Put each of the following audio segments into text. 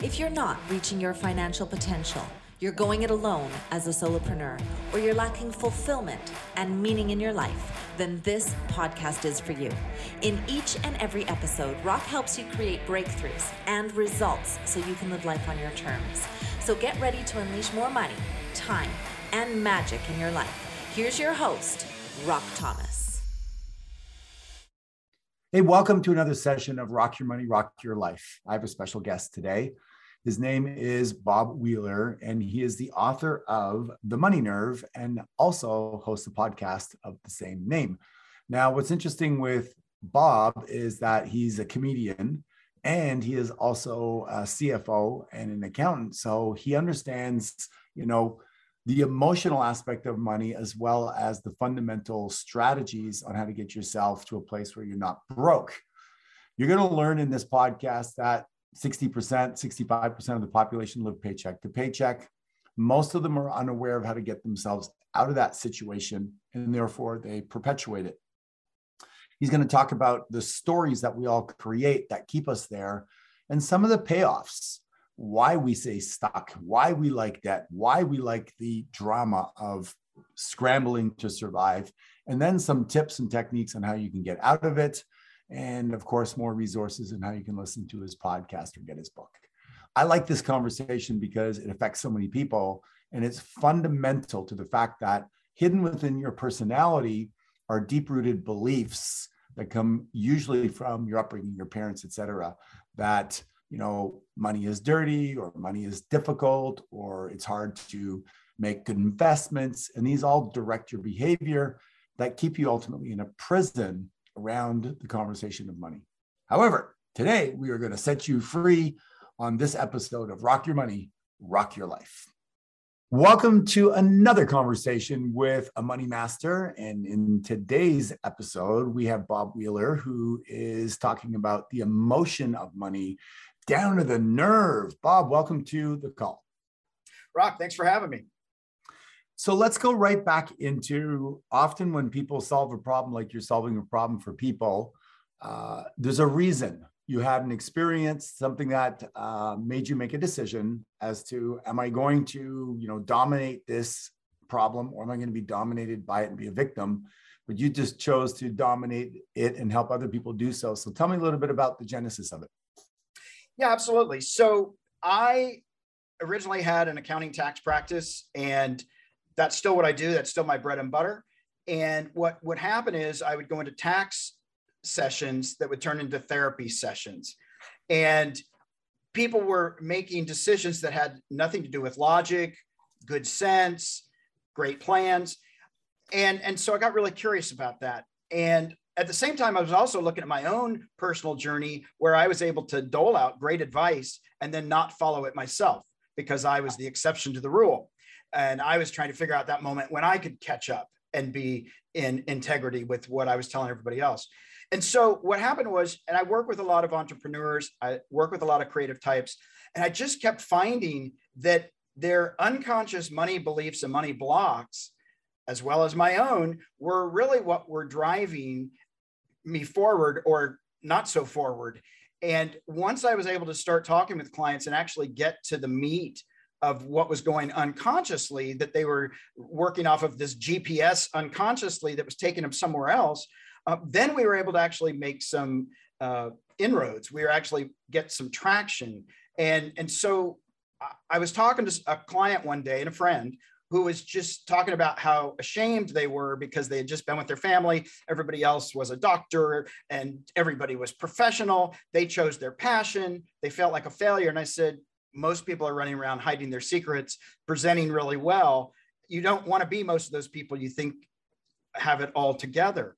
If you're not reaching your financial potential, you're going it alone as a solopreneur, or you're lacking fulfillment and meaning in your life, then this podcast is for you. In each and every episode, Rock helps you create breakthroughs and results so you can live life on your terms. So get ready to unleash more money, time, and magic in your life. Here's your host, Rock Thomas. Hey, welcome to another session of Rock Your Money, Rock Your Life. I have a special guest today. His name is Bob Wheeler, and he is the author of The Money Nerve and also hosts a podcast of the same name. Now, what's interesting with Bob is that he's a comedian and he is also a CFO and an accountant. So he understands, you know, the emotional aspect of money as well as the fundamental strategies on how to get yourself to a place where you're not broke. You're going to learn in this podcast that 60%, 65% of the population live paycheck to paycheck. Most of them are unaware of how to get themselves out of that situation, and therefore they perpetuate it. He's going to talk about the stories that we all create that keep us there and some of the payoffs, why we say stuck, why we like debt, why we like the drama of scrambling to survive, and then some tips and techniques on how you can get out of it and of course, more resources and how you can listen to his podcast or get his book. I like this conversation because it affects so many people, and it's fundamental to the fact that hidden within your personality are deep rooted beliefs that come usually from your upbringing, your parents, et cetera, that you know money is dirty or money is difficult or it's hard to make good investments and these all direct your behavior that keep you ultimately in a prison around the conversation of money. However, today we are going to set you free on this episode of Rock Your Money, Rock Your Life. Welcome to another conversation with a money master. And in today's episode, we have Bob Wheeler, who is talking about the emotion of money down to the nerve. Bob, welcome to the call. Rock, thanks for having me. So let's go right back into often when people solve a problem like you're solving a problem for people, uh, there's a reason you had an experience, something that uh, made you make a decision as to am I going to, you know, dominate this problem or am I going to be dominated by it and be a victim? But you just chose to dominate it and help other people do so. So tell me a little bit about the genesis of it. Yeah, absolutely. So I originally had an accounting tax practice and that's still what I do. That's still my bread and butter. And what would happen is I would go into tax sessions that would turn into therapy sessions. And people were making decisions that had nothing to do with logic, good sense, great plans. And, and so I got really curious about that. And at the same time, I was also looking at my own personal journey where I was able to dole out great advice and then not follow it myself because I was the exception to the rule and I was trying to figure out that moment when I could catch up and be in integrity with what I was telling everybody else. And so what happened was, and I work with a lot of entrepreneurs, I work with a lot of creative types, and I just kept finding that their unconscious money beliefs and money blocks, as well as my own, were really what were driving me forward or not so forward. And once I was able to start talking with clients and actually get to the meat of what was going unconsciously that they were working off of this gps unconsciously that was taking them somewhere else uh, then we were able to actually make some uh, inroads we were actually get some traction and and so i was talking to a client one day and a friend who was just talking about how ashamed they were because they had just been with their family. Everybody else was a doctor and everybody was professional. They chose their passion. They felt like a failure. And I said, most people are running around hiding their secrets, presenting really well. You don't want to be most of those people you think have it all together.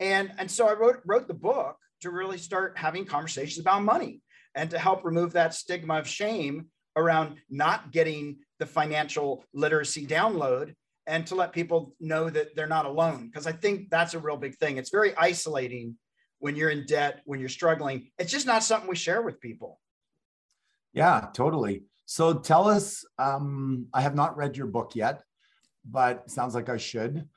And, and so I wrote, wrote the book to really start having conversations about money and to help remove that stigma of shame around not getting the financial literacy download and to let people know that they're not alone. Because I think that's a real big thing. It's very isolating when you're in debt, when you're struggling. It's just not something we share with people. Yeah, totally. So tell us, um, I have not read your book yet, but sounds like I should.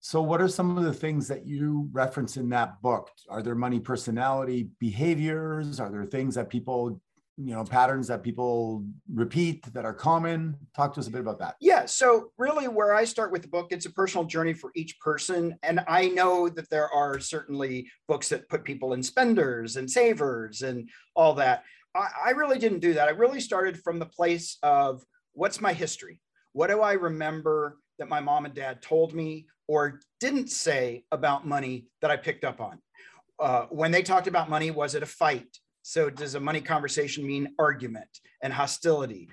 So, what are some of the things that you reference in that book? Are there money personality behaviors? Are there things that people you know patterns that people repeat that are common talk to us a bit about that yeah so really where i start with the book it's a personal journey for each person and i know that there are certainly books that put people in spenders and savers and all that I, I really didn't do that i really started from the place of what's my history what do i remember that my mom and dad told me or didn't say about money that i picked up on uh, when they talked about money was it a fight so does a money conversation mean argument and hostility?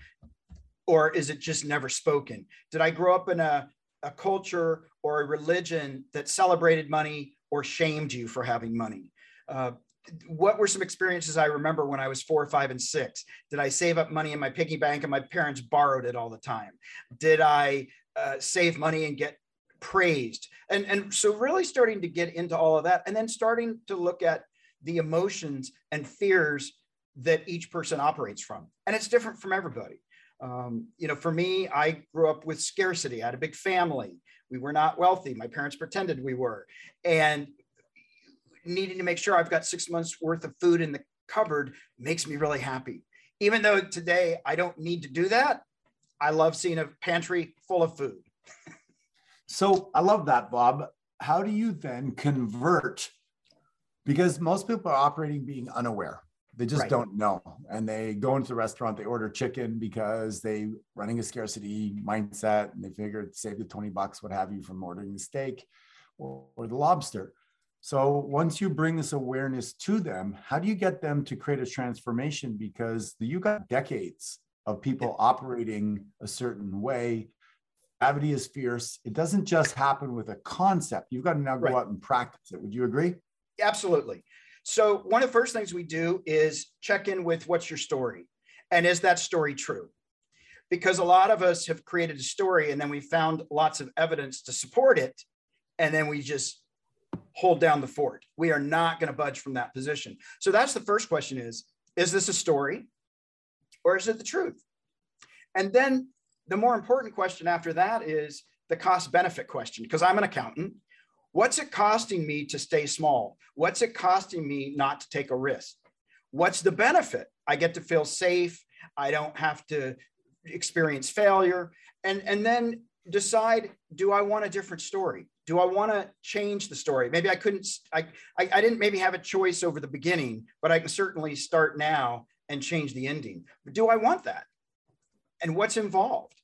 Or is it just never spoken? Did I grow up in a, a culture or a religion that celebrated money or shamed you for having money? Uh, what were some experiences I remember when I was four, five, and six? Did I save up money in my piggy bank and my parents borrowed it all the time? Did I uh, save money and get praised? And, and so, really starting to get into all of that and then starting to look at the emotions and fears that each person operates from. And it's different from everybody. Um, you know, for me, I grew up with scarcity. I had a big family. We were not wealthy. My parents pretended we were. And needing to make sure I've got six months worth of food in the cupboard makes me really happy. Even though today I don't need to do that, I love seeing a pantry full of food. so I love that, Bob. How do you then convert because most people are operating being unaware they just right. don't know and they go into the restaurant they order chicken because they running a scarcity mindset and they figure save the 20 bucks what have you from ordering the steak or, or the lobster so once you bring this awareness to them how do you get them to create a transformation because you got decades of people operating a certain way gravity is fierce it doesn't just happen with a concept you've got to now go right. out and practice it would you agree Absolutely. So, one of the first things we do is check in with what's your story? And is that story true? Because a lot of us have created a story and then we found lots of evidence to support it. And then we just hold down the fort. We are not going to budge from that position. So, that's the first question is Is this a story or is it the truth? And then the more important question after that is the cost benefit question, because I'm an accountant What's it costing me to stay small? What's it costing me not to take a risk? What's the benefit? I get to feel safe. I don't have to experience failure. And, and then decide do I want a different story? Do I want to change the story? Maybe I couldn't, I, I, I didn't maybe have a choice over the beginning, but I can certainly start now and change the ending. Do I want that? And what's involved?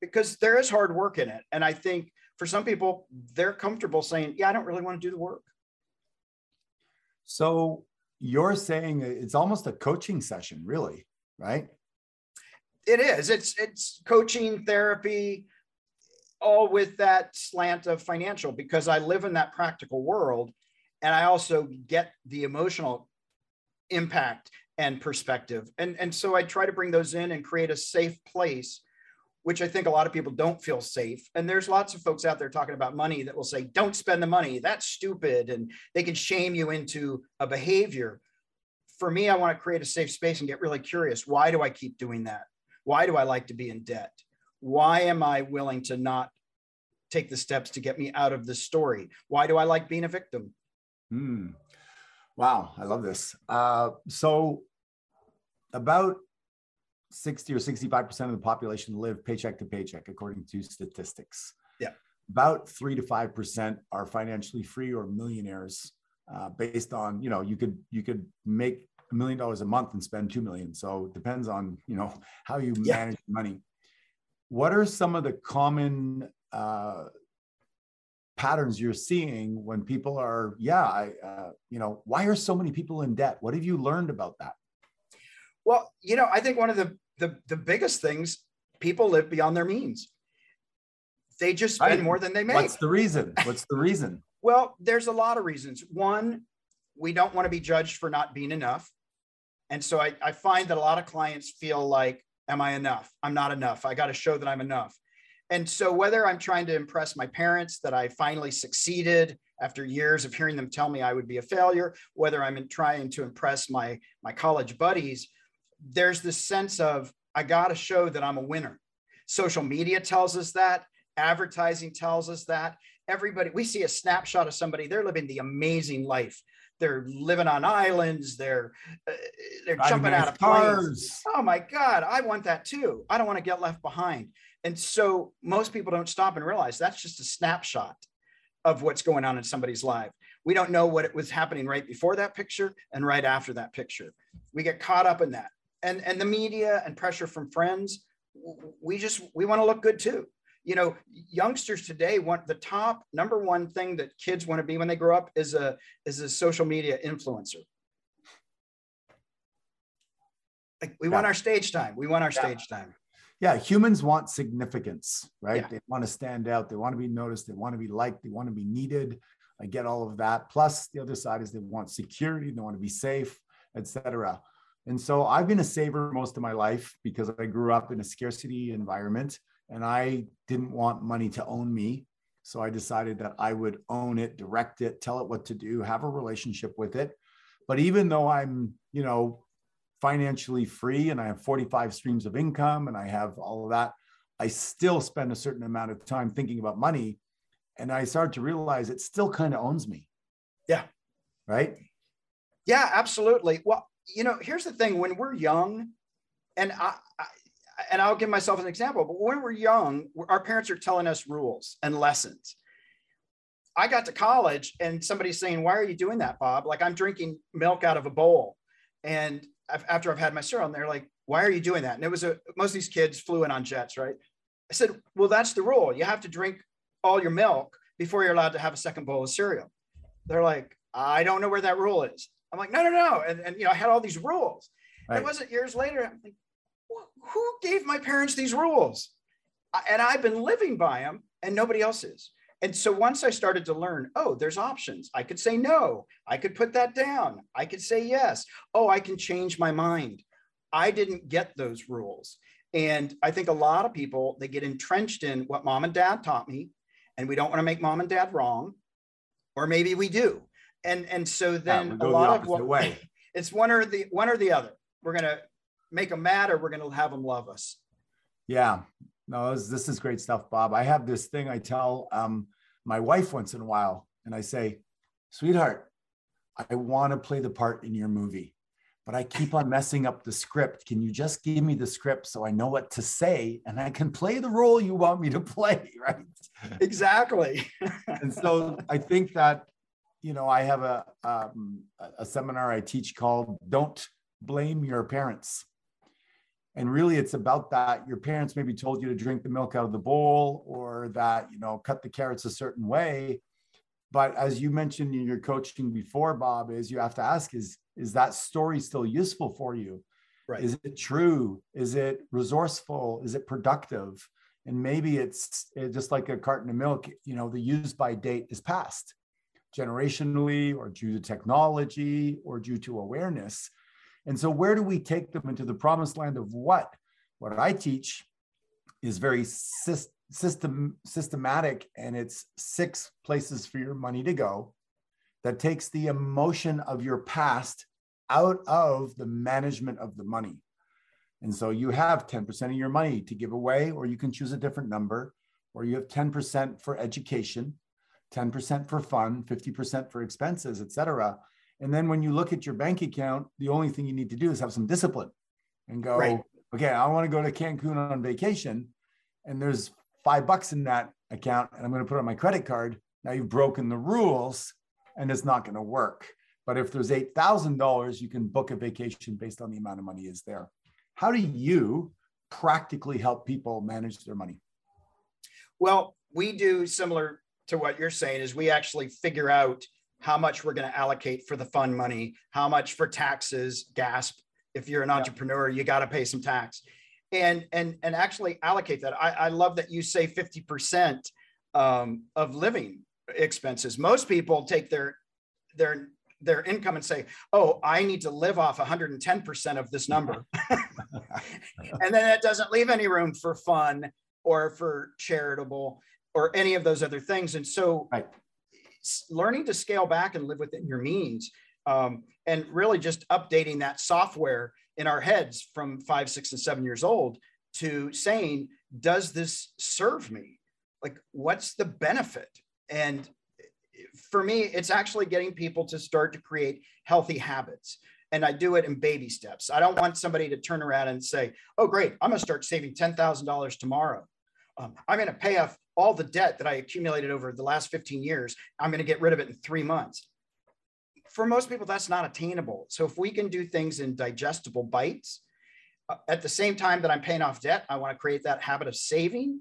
Because there is hard work in it. And I think for some people, they're comfortable saying, yeah, I don't really want to do the work. So you're saying it's almost a coaching session, really, right? It is. It's it's coaching therapy, all with that slant of financial because I live in that practical world and I also get the emotional impact and perspective. And, and so I try to bring those in and create a safe place which I think a lot of people don't feel safe. And there's lots of folks out there talking about money that will say, don't spend the money, that's stupid. And they can shame you into a behavior. For me, I want to create a safe space and get really curious. Why do I keep doing that? Why do I like to be in debt? Why am I willing to not take the steps to get me out of this story? Why do I like being a victim? Hmm. Wow, I love this. Uh, so, about 60 or 65% of the population live paycheck to paycheck, according to statistics. Yeah. About three to 5% are financially free or millionaires uh, based on, you know, you could, you could make a million dollars a month and spend 2 million. So it depends on, you know, how you yeah. manage money. What are some of the common uh, patterns you're seeing when people are, yeah, I, uh, you know, why are so many people in debt? What have you learned about that? Well, you know, I think one of the the, the biggest things people live beyond their means. They just spend more than they make. What's the reason? What's the reason? well, there's a lot of reasons. One, we don't want to be judged for not being enough. And so I, I find that a lot of clients feel like, Am I enough? I'm not enough. I got to show that I'm enough. And so, whether I'm trying to impress my parents that I finally succeeded after years of hearing them tell me I would be a failure, whether I'm trying to impress my, my college buddies, there's this sense of, I got to show that I'm a winner. Social media tells us that, advertising tells us that. Everybody, we see a snapshot of somebody, they're living the amazing life. They're living on islands. They're uh, they're jumping out of planes. cars. Oh my God, I want that too. I don't want to get left behind. And so most people don't stop and realize that's just a snapshot of what's going on in somebody's life. We don't know what it was happening right before that picture and right after that picture. We get caught up in that. And and the media and pressure from friends, we just we want to look good too. You know, youngsters today want the top number one thing that kids want to be when they grow up is a is a social media influencer. Like we want our stage time. We want our Yeah. stage time. Yeah, humans want significance, right? Yeah. They want to stand out, they want to be noticed, they want to be liked, they want to be needed. I get all of that. Plus, the other side is they want security, they want to be safe, etc. And so I've been a saver most of my life because I grew up in a scarcity environment and I didn't want money to own me. So I decided that I would own it, direct it, tell it what to do, have a relationship with it. But even though I'm, you know, financially free and I have 45 streams of income and I have all of that, I still spend a certain amount of time thinking about money. And I started to realize it still kind of owns me. Yeah. Right. Yeah, absolutely. Well, you know, here's the thing: when we're young, and I, I and I'll give myself an example. But when we're young, our parents are telling us rules and lessons. I got to college, and somebody's saying, "Why are you doing that, Bob?" Like I'm drinking milk out of a bowl, and after I've had my cereal, and they're like, "Why are you doing that?" And it was a most of these kids flew in on jets, right? I said, "Well, that's the rule. You have to drink all your milk before you're allowed to have a second bowl of cereal." They're like, "I don't know where that rule is." I'm like, "No, no, no!" And, and you know, I had all these rules. Right. It wasn't years later. I'm like, "Wh- "Who gave my parents these rules?" And I've been living by them, and nobody else is. And so once I started to learn, oh, there's options. I could say no. I could put that down. I could say yes. Oh, I can change my mind. I didn't get those rules. And I think a lot of people, they get entrenched in what mom and dad taught me, and we don't want to make mom and dad wrong, or maybe we do. And, and so then we a go the lot of what way. it's one or the one or the other. We're gonna make them mad, or we're gonna have them love us. Yeah. No, this, this is great stuff, Bob. I have this thing I tell um, my wife once in a while, and I say, sweetheart, I want to play the part in your movie, but I keep on messing up the script. Can you just give me the script so I know what to say and I can play the role you want me to play? Right. Exactly. and so I think that, you know, I have a, um, a seminar I teach called Don't Blame Your Parents. And really, it's about that. Your parents maybe told you to drink the milk out of the bowl or that, you know, cut the carrots a certain way. But as you mentioned in your coaching before, Bob, is you have to ask is, is that story still useful for you? Right. Is it true? Is it resourceful? Is it productive? And maybe it's just like a carton of milk, you know, the use by date is past generationally or due to technology or due to awareness. And so, where do we take them into the promised land of what? What I teach is very system systematic, and it's six places for your money to go that takes the emotion of your past out of the management of the money. And so you have 10% of your money to give away, or you can choose a different number, or you have 10% for education, 10% for fun, 50% for expenses, et cetera. And then when you look at your bank account, the only thing you need to do is have some discipline and go, Right. okay, I want to go to Cancun on vacation. And there's five bucks in that account, and I'm going to put it on my credit card. Now you've broken the rules and it's not going to work. But if there's $8,000, you can book a vacation based on the amount of money is there. How do you practically help people manage their money? Well, we do similar to what you're saying is we actually figure out how much we're going to allocate for the fund money, how much for taxes, gasp. If you're an entrepreneur, you got to pay some tax and and and actually allocate that. I, I love that you say 50% um, of living expenses. Most people take their their their income and say, "Oh, I need to live off 110% of this number," and then it doesn't leave any room for fun or for charitable or any of those other things. And so, Right. Learning to scale back and live within your means, um, and really just updating that software in our heads from five, six, and seven years old to saying, "Does this serve me? Like, what's the benefit?" And for me, it's actually getting people to start to create healthy habits. And I do it in baby steps. I don't want somebody to turn around and say, oh, great, I'm going to start saving $10,000 tomorrow. Um, I'm going to pay off all the debt that I accumulated over the last 15 years. I'm going to get rid of it in three months. For most people, that's not attainable. So if we can do things in digestible bites, uh, at the same time that I'm paying off debt, I want to create that habit of saving.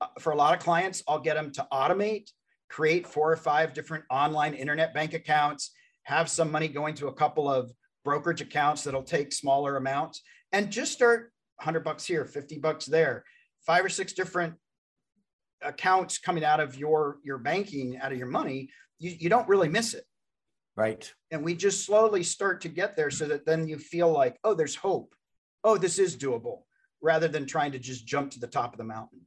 Uh, for a lot of clients, I'll get them to automate, create four or five different online internet bank accounts, have some money going to a couple of brokerage accounts that'll take smaller amounts, and just start 100 bucks here, 50 bucks there, five or six different accounts coming out of your your banking out of your money you, you don't really miss it. Right. And we just slowly start to get there so that then you feel like oh there's hope. Oh this is doable rather than trying to just jump to the top of the mountain.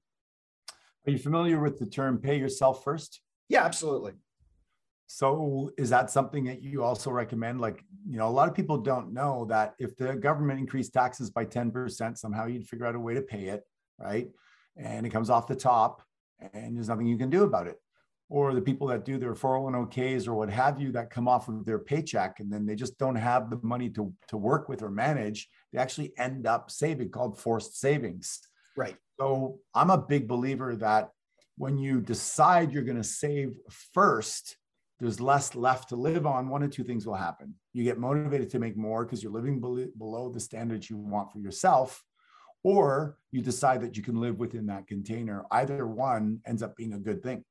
Are you familiar with the term pay yourself first? Yeah absolutely. So is that something that you also recommend? Like you know a lot of people don't know that if the government increased taxes by 10% somehow you'd figure out a way to pay it right and it comes off the top and there's nothing you can do about it. Or the people that do their 401ks or what have you that come off of their paycheck and then they just don't have the money to, to work with or manage, they actually end up saving called forced savings. Right. So I'm a big believer that when you decide you're going to save first, there's less left to live on. One of two things will happen. You get motivated to make more because you're living below the standards you want for yourself, or you decide that you can live within that container. Either one ends up being a good thing.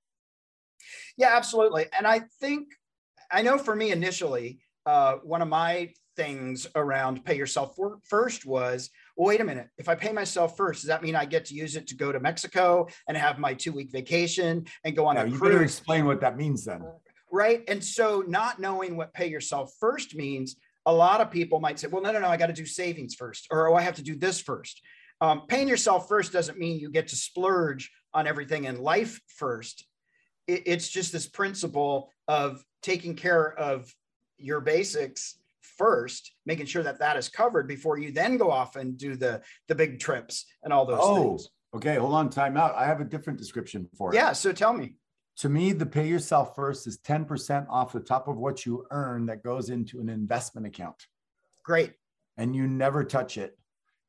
Yeah, absolutely. And I think, I know for me initially, uh, one of my things around pay yourself for, first was well, wait a minute if i pay myself first does that mean i get to use it to go to mexico and have my two week vacation and go on yeah, a you cruise better explain what that means then right and so not knowing what pay yourself first means a lot of people might say well no no no i got to do savings first or oh i have to do this first um, paying yourself first doesn't mean you get to splurge on everything in life first. It, it's just this principle of taking care of your basics first, making sure that that is covered before you then go off and do the the big trips and all those oh, things. Okay, hold on, time out. I have a different description for it. Yeah, so tell me. To me, the pay yourself first is 10% off the top of what you earn that goes into an investment account. Great. And you never touch it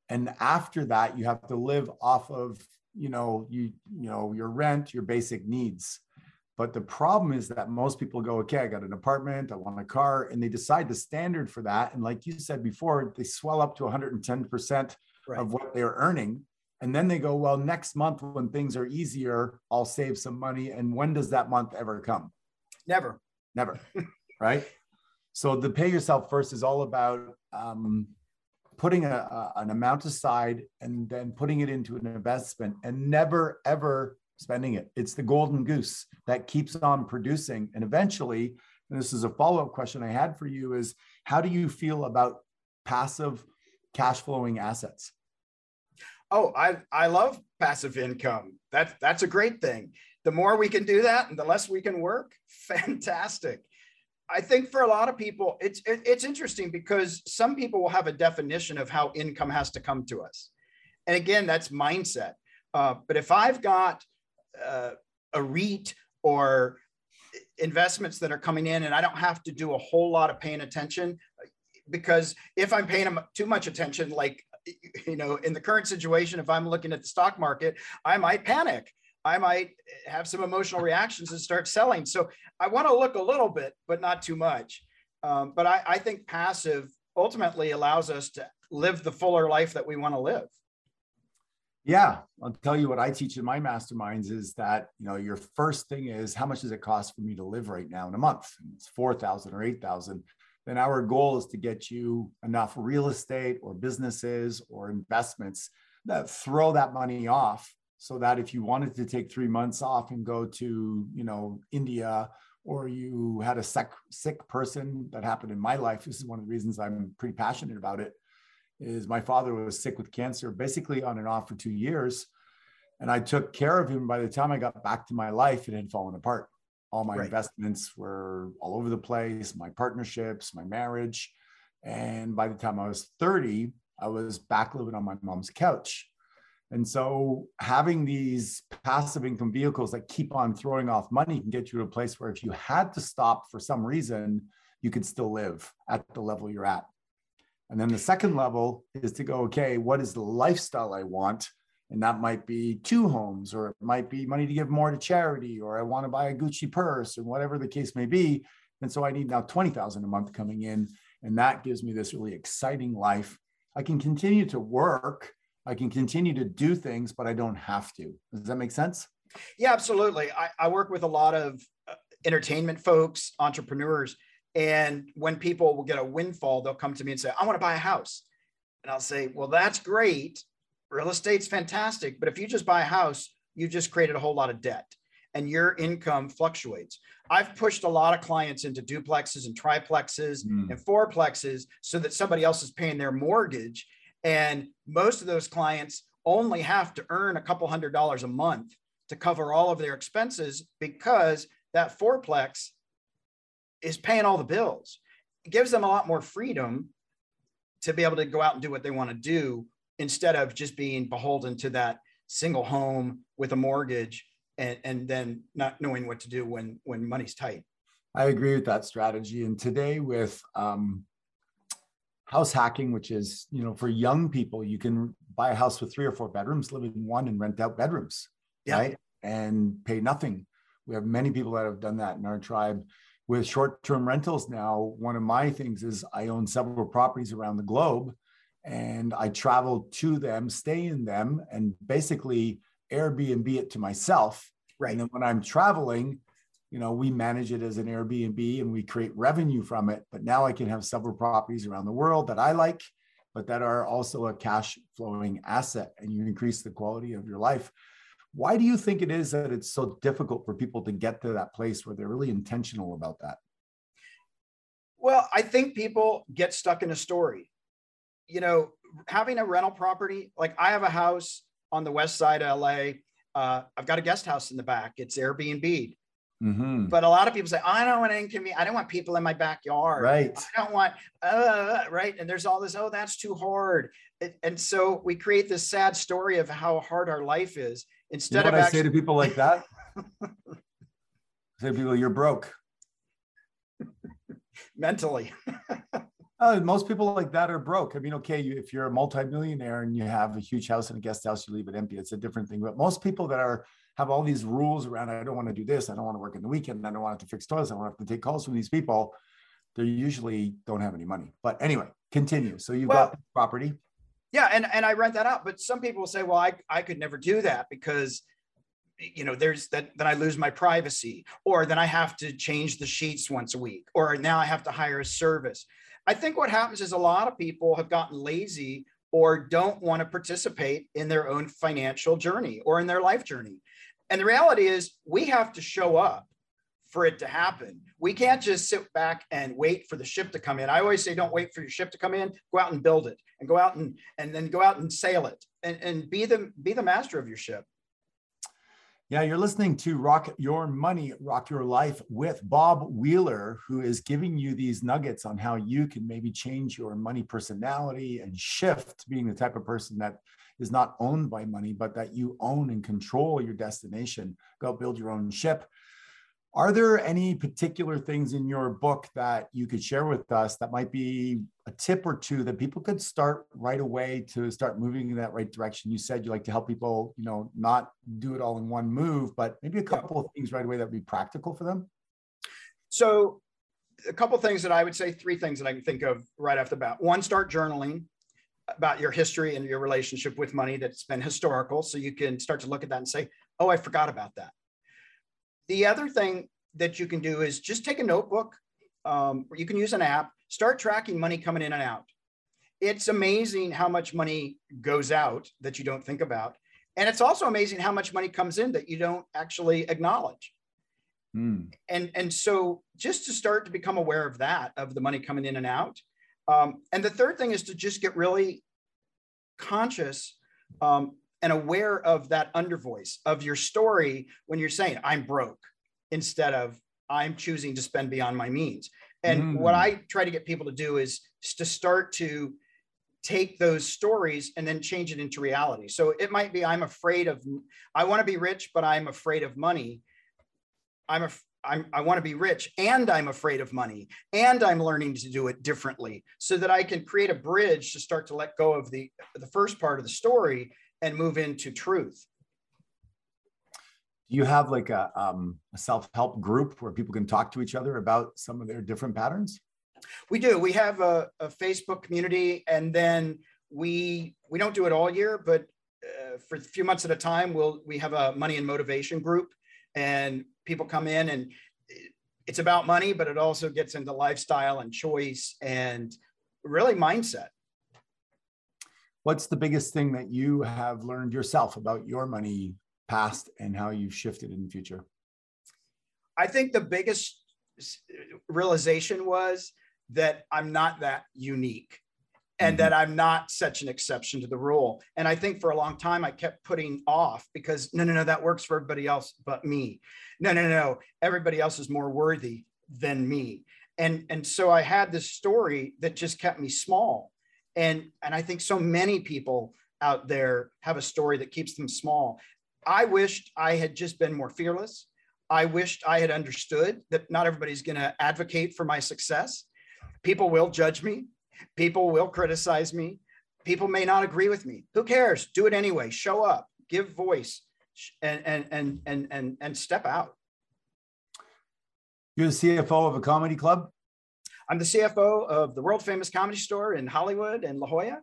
and after that you have to live off of you know you you know your rent your basic needs. But the problem is that most people go okay i got an apartment i want a car and they decide the standard for that. And like you said before they swell up to 110% right. of what they're earning. And then they go well next month when things are easier i'll save some money. And when does that month ever come? Never. Never. Right? So the pay yourself first is all about um, putting a, a, an amount aside and then putting it into an investment and never ever spending it. It's the golden goose that keeps on producing. And eventually, and this is a follow up question I had for you is how do you feel about passive cash flowing assets? Oh, I, I love passive income. That's, that's a great thing. The more we can do that and the less we can work, fantastic. I think for a lot of people, it's it, it's interesting because some people will have a definition of how income has to come to us, and again, that's mindset. Uh, but if I've got uh, a REIT or investments that are coming in, and I don't have to do a whole lot of paying attention, because if I'm paying them too much attention, like you know, in the current situation, if I'm looking at the stock market, I might panic I might have some emotional reactions and start selling. So I want to look a little bit, but not too much. Um, but I, I think passive ultimately allows us to live the fuller life that we want to live. Yeah, I'll tell you what I teach in my masterminds is that you know your first thing is how much does it cost for me to live right now in a month? And it's four thousand or eight thousand. Then our goal is to get you enough real estate or businesses or investments that throw that money off so that if you wanted to take three months off and go to you know india or you had a sick sick person that happened in my life this is one of the reasons i'm pretty passionate about it is my father was sick with cancer basically on and off for two years and i took care of him by the time i got back to my life it had fallen apart all my right. investments were all over the place my partnerships my marriage and by the time i was 30 i was back living on my mom's couch And so having these passive income vehicles that keep on throwing off money can get you to a place where if you had to stop for some reason, you could still live at the level you're at. And then the second level is to go, okay, what is the lifestyle I want? And that might be two homes, or it might be money to give more to charity, or I want to buy a Gucci purse, or whatever the case may be. And so I need now 20,000 a month coming in. And that gives me this really exciting life. I can continue to work, I can continue to do things, but I don't have to. Does that make sense? Yeah, absolutely. I, I work with a lot of uh, entertainment folks, entrepreneurs, and when people will get a windfall, they'll come to me and say, I want to buy a house. And I'll say, Well, that's great. Real estate's fantastic. But if you just buy a house, you just created a whole lot of debt and your income fluctuates. I've pushed a lot of clients into duplexes and triplexes mm. and fourplexes so that somebody else is paying their mortgage. And most of those clients only have to earn a couple hundred dollars a month to cover all of their expenses because that fourplex is paying all the bills. It gives them a lot more freedom to be able to go out and do what they want to do instead of just being beholden to that single home with a mortgage and, and then not knowing what to do when when money's tight. I agree with that strategy. And today with um, house hacking, which is you know for young people, you can buy a house with three or four bedrooms, live in one, and rent out bedrooms, yeah. right? And pay nothing. We have many people that have done that in our tribe. With short-term rentals now, one of my things is I own several properties around the globe, and I travel to them, stay in them, and basically Airbnb it to myself. Right. And then when I'm traveling, you know, we manage it as an Airbnb and we create revenue from it. But now I can have several properties around the world that I like, but that are also a cash flowing asset and you increase the quality of your life. Why do you think it is that it's so difficult for people to get to that place where they're really intentional about that? Well, I think people get stuck in a story. You know, having a rental property, like I have a house on the west side of LA. Uh, I've got a guest house in the back. It's Airbnb. Mm-hmm. But a lot of people say, I don't want inconvenience. I don't want people in my backyard. Right. I don't want, uh, right. And there's all this, oh, that's too hard. And so we create this sad story of how hard our life is instead you know of. What actually- I say to people like that? I say to people, you're broke. Mentally. Uh, most people like that are broke. I mean, okay, you, if you're a multimillionaire and you have a huge house and a guest house, you leave it empty. It's a different thing. But most people that are have all these rules around, I don't want to do this. I don't want to work in the weekend. I don't want to fix toilets. I don't have to take calls from these people. They usually don't have any money. But anyway, continue. So you've well, got property. Yeah, and and I rent that out. But some people say, well, I I could never do that because you know there's that then i lose my privacy or then i have to change the sheets once a week or now i have to hire a service I think what happens is a lot of people have gotten lazy or don't want to participate in their own financial journey or in their life journey. And the reality is, we have to show up for it to happen. We can't just sit back and wait for the ship to come in. I always say, don't wait for your ship to come in. Go out and build it, and go out and and then go out and sail it, and, and be the be the master of your ship. Yeah, you're listening to Rock Your Money, Rock Your Life with Bob Wheeler, who is giving you these nuggets on how you can maybe change your money personality and shift being the type of person that is not owned by money, but that you own and control your destination. Go build your own ship. Are there any particular things in your book that you could share with us that might be a tip or two that people could start right away to start moving in that right direction? You said you like to help people, you know, not do it all in one move, but maybe a couple of things right away that would be practical for them. So, a couple things that I would say, three things that I can think of right off the bat. One, start journaling about your history and your relationship with money that's been historical. So you can start to look at that and say, oh, I forgot about that. The other thing that you can do is just take a notebook. Um, you can use an app, start tracking money coming in and out. It's amazing how much money goes out that you don't think about. And it's also amazing how much money comes in that you don't actually acknowledge. Mm. And, and so just to start to become aware of that, of the money coming in and out. Um, and the third thing is to just get really conscious um, and aware of that undervoice of your story when you're saying, I'm broke, instead of I'm choosing to spend beyond my means. And mm. what I try to get people to do is to start to take those stories and then change it into reality. So it might be I'm afraid of I want to be rich, but I'm afraid of money. I'm a I'm, I want to be rich and I'm afraid of money and I'm learning to do it differently so that I can create a bridge to start to let go of the the first part of the story and move into truth. Do you have like a, um, a self-help group where people can talk to each other about some of their different patterns? We do. We have a, a Facebook community, and then we we don't do it all year, but uh, for a few months at a time, we'll we have a money and motivation group, and people come in, and it's about money, but it also gets into lifestyle and choice and really mindset. What's the biggest thing that you have learned yourself about your money past and how you've shifted in the future? I think the biggest realization was that I'm not that unique and mm-hmm. that I'm not such an exception to the rule. And I think for a long time I kept putting off because no, no, no, that works for everybody else but me. No, no, no, everybody else is more worthy than me. And and so I had this story that just kept me small. And and I think so many people out there have a story that keeps them small. I wished I had just been more fearless. I wished I had understood that not everybody's going to advocate for my success People will judge me. People will criticize me. People may not agree with me. Who cares? Do it anyway. Show up, give voice, and and and and and, and step out. You're the CFO of a comedy club. I'm the CFO of the world famous comedy store in Hollywood and La Jolla.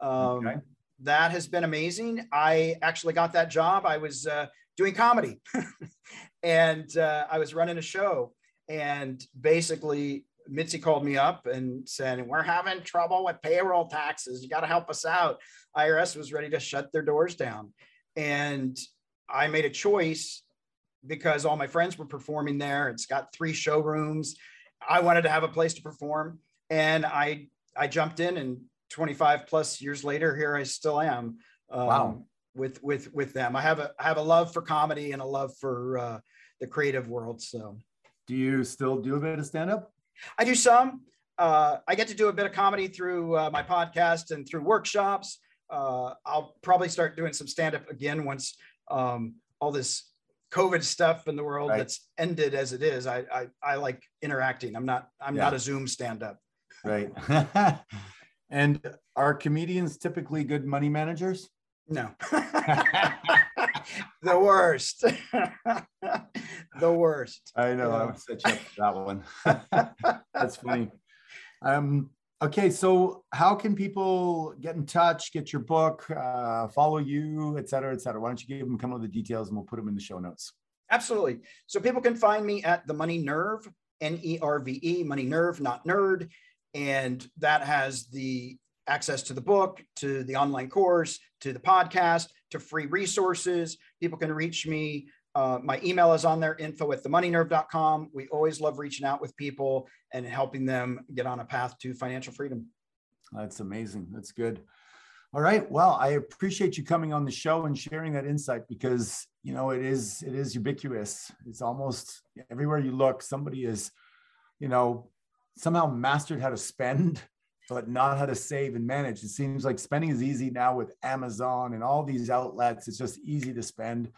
Um, okay. That has been amazing. I actually got that job. I was uh, doing comedy, and uh, I was running a show, and basically Mitzi called me up and said, We're having trouble with payroll taxes. You got to help us out. IRS was ready to shut their doors down. And I made a choice because all my friends were performing there. It's got three showrooms. I wanted to have a place to perform. And I I jumped in and 25 plus years later, here I still am. Um, wow. With with with them, I have a I have a love for comedy and a love for uh, the creative world. So, do you still do a bit of stand up? I do some. Uh, I get to do a bit of comedy through uh, my podcast and through workshops. Uh, I'll probably start doing some stand up again once um, all this COVID stuff in the world right. that's ended as it is. I, I, I like interacting. I'm not I'm yeah. not a Zoom stand up. Right. and are comedians typically good money managers? No. the worst. the worst. I know. Yeah. I would set you up for that one. That's funny. Um, okay, so how can people get in touch, get your book, uh, follow you, et cetera, et cetera? Why don't you give them some of the details and we'll put them in the show notes. Absolutely. So people can find me at the Money Nerve, N E R V E, Money Nerve, not nerd. And that has the access to the book, to the online course, to the podcast, to free resources. People can reach me. Uh, my email is on there, info at themoneynerve.com. We always love reaching out with people and helping them get on a path to financial freedom. That's amazing. That's good. All right. Well, I appreciate you coming on the show and sharing that insight because you know it is it is ubiquitous. It's almost everywhere you look, somebody is, you know, somehow mastered how to spend but not how to save and manage. It seems like spending is easy now with Amazon and all these outlets. It's just easy to spend.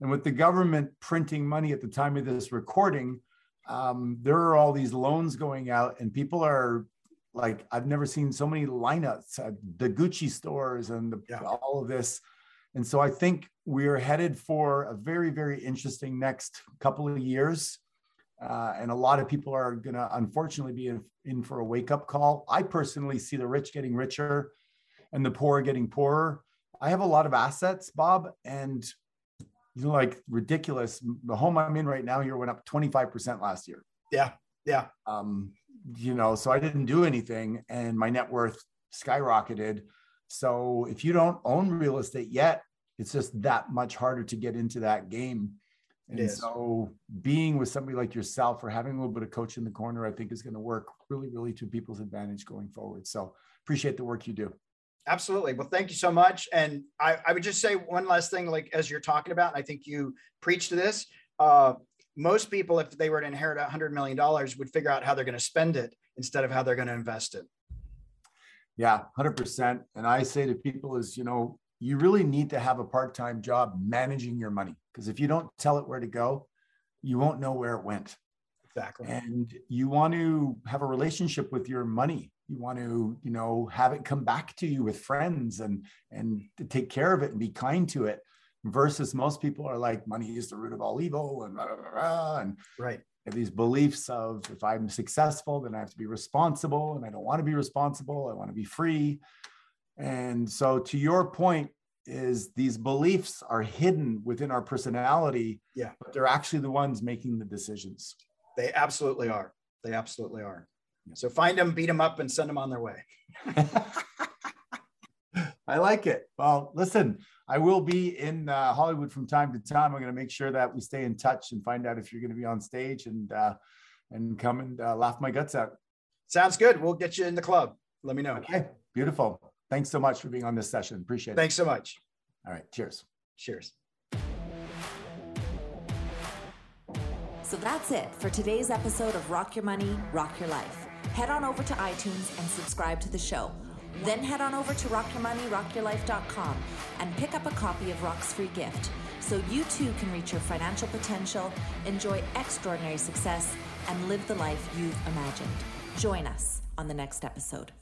And with the government printing money at the time of this recording, um, there are all these loans going out, and people are like, I've never seen so many lineups at the Gucci stores and the, yeah. all of this. And so I think we're headed for a very, very interesting next couple of years. Uh, and a lot of people are going to unfortunately be in, in for a wake up call. I personally see the rich getting richer and the poor getting poorer. I have a lot of assets, Bob, and you know, like ridiculous. The home I'm in right now here went up 25% last year. Yeah. Yeah. Um, you know, so I didn't do anything and my net worth skyrocketed. So if you don't own real estate yet, it's just that much harder to get into that game. And so being with somebody like yourself or having a little bit of coach in the corner, I think is going to work really, really to people's advantage going forward. So appreciate the work you do. Absolutely. Well, thank you so much. And I, I would just say one last thing, like as you're talking about, and I think you preach to this. Uh, most people, if they were to inherit a hundred million dollars, would figure out how they're going to spend it instead of how they're going to invest it. Yeah, 100%. And I say to people is, you know, you really need to have a part-time job managing your money because if you don't tell it where to go, you won't know where it went. Exactly. And you want to have a relationship with your money. You want to, you know, have it come back to you with friends and and to take care of it and be kind to it. Versus most people are like, money is the root of all evil and blah, blah, blah, and right. These beliefs of if I'm successful, then I have to be responsible, and I don't want to be responsible. I want to be free. And so, to your point, is these beliefs are hidden within our personality, yeah, but they're actually the ones making the decisions. They absolutely are. They absolutely are. So find them, beat them up, and send them on their way. I like it. Well, listen, I will be in uh, Hollywood from time to time. I'm going to make sure that we stay in touch and find out if you're going to be on stage and uh, and come and uh, laugh my guts out. Sounds good. We'll get you in the club. Let me know. Okay, beautiful. Thanks so much for being on this session. Appreciate Thanks it. Thanks so much. All right. Cheers. Cheers. So that's it for today's episode of Rock Your Money, Rock Your Life. Head on over to iTunes and subscribe to the show. Then head on over to rockyourmoneyrockyourlife.com and pick up a copy of Rock's free gift so you too can reach your financial potential, enjoy extraordinary success, and live the life you've imagined. Join us on the next episode.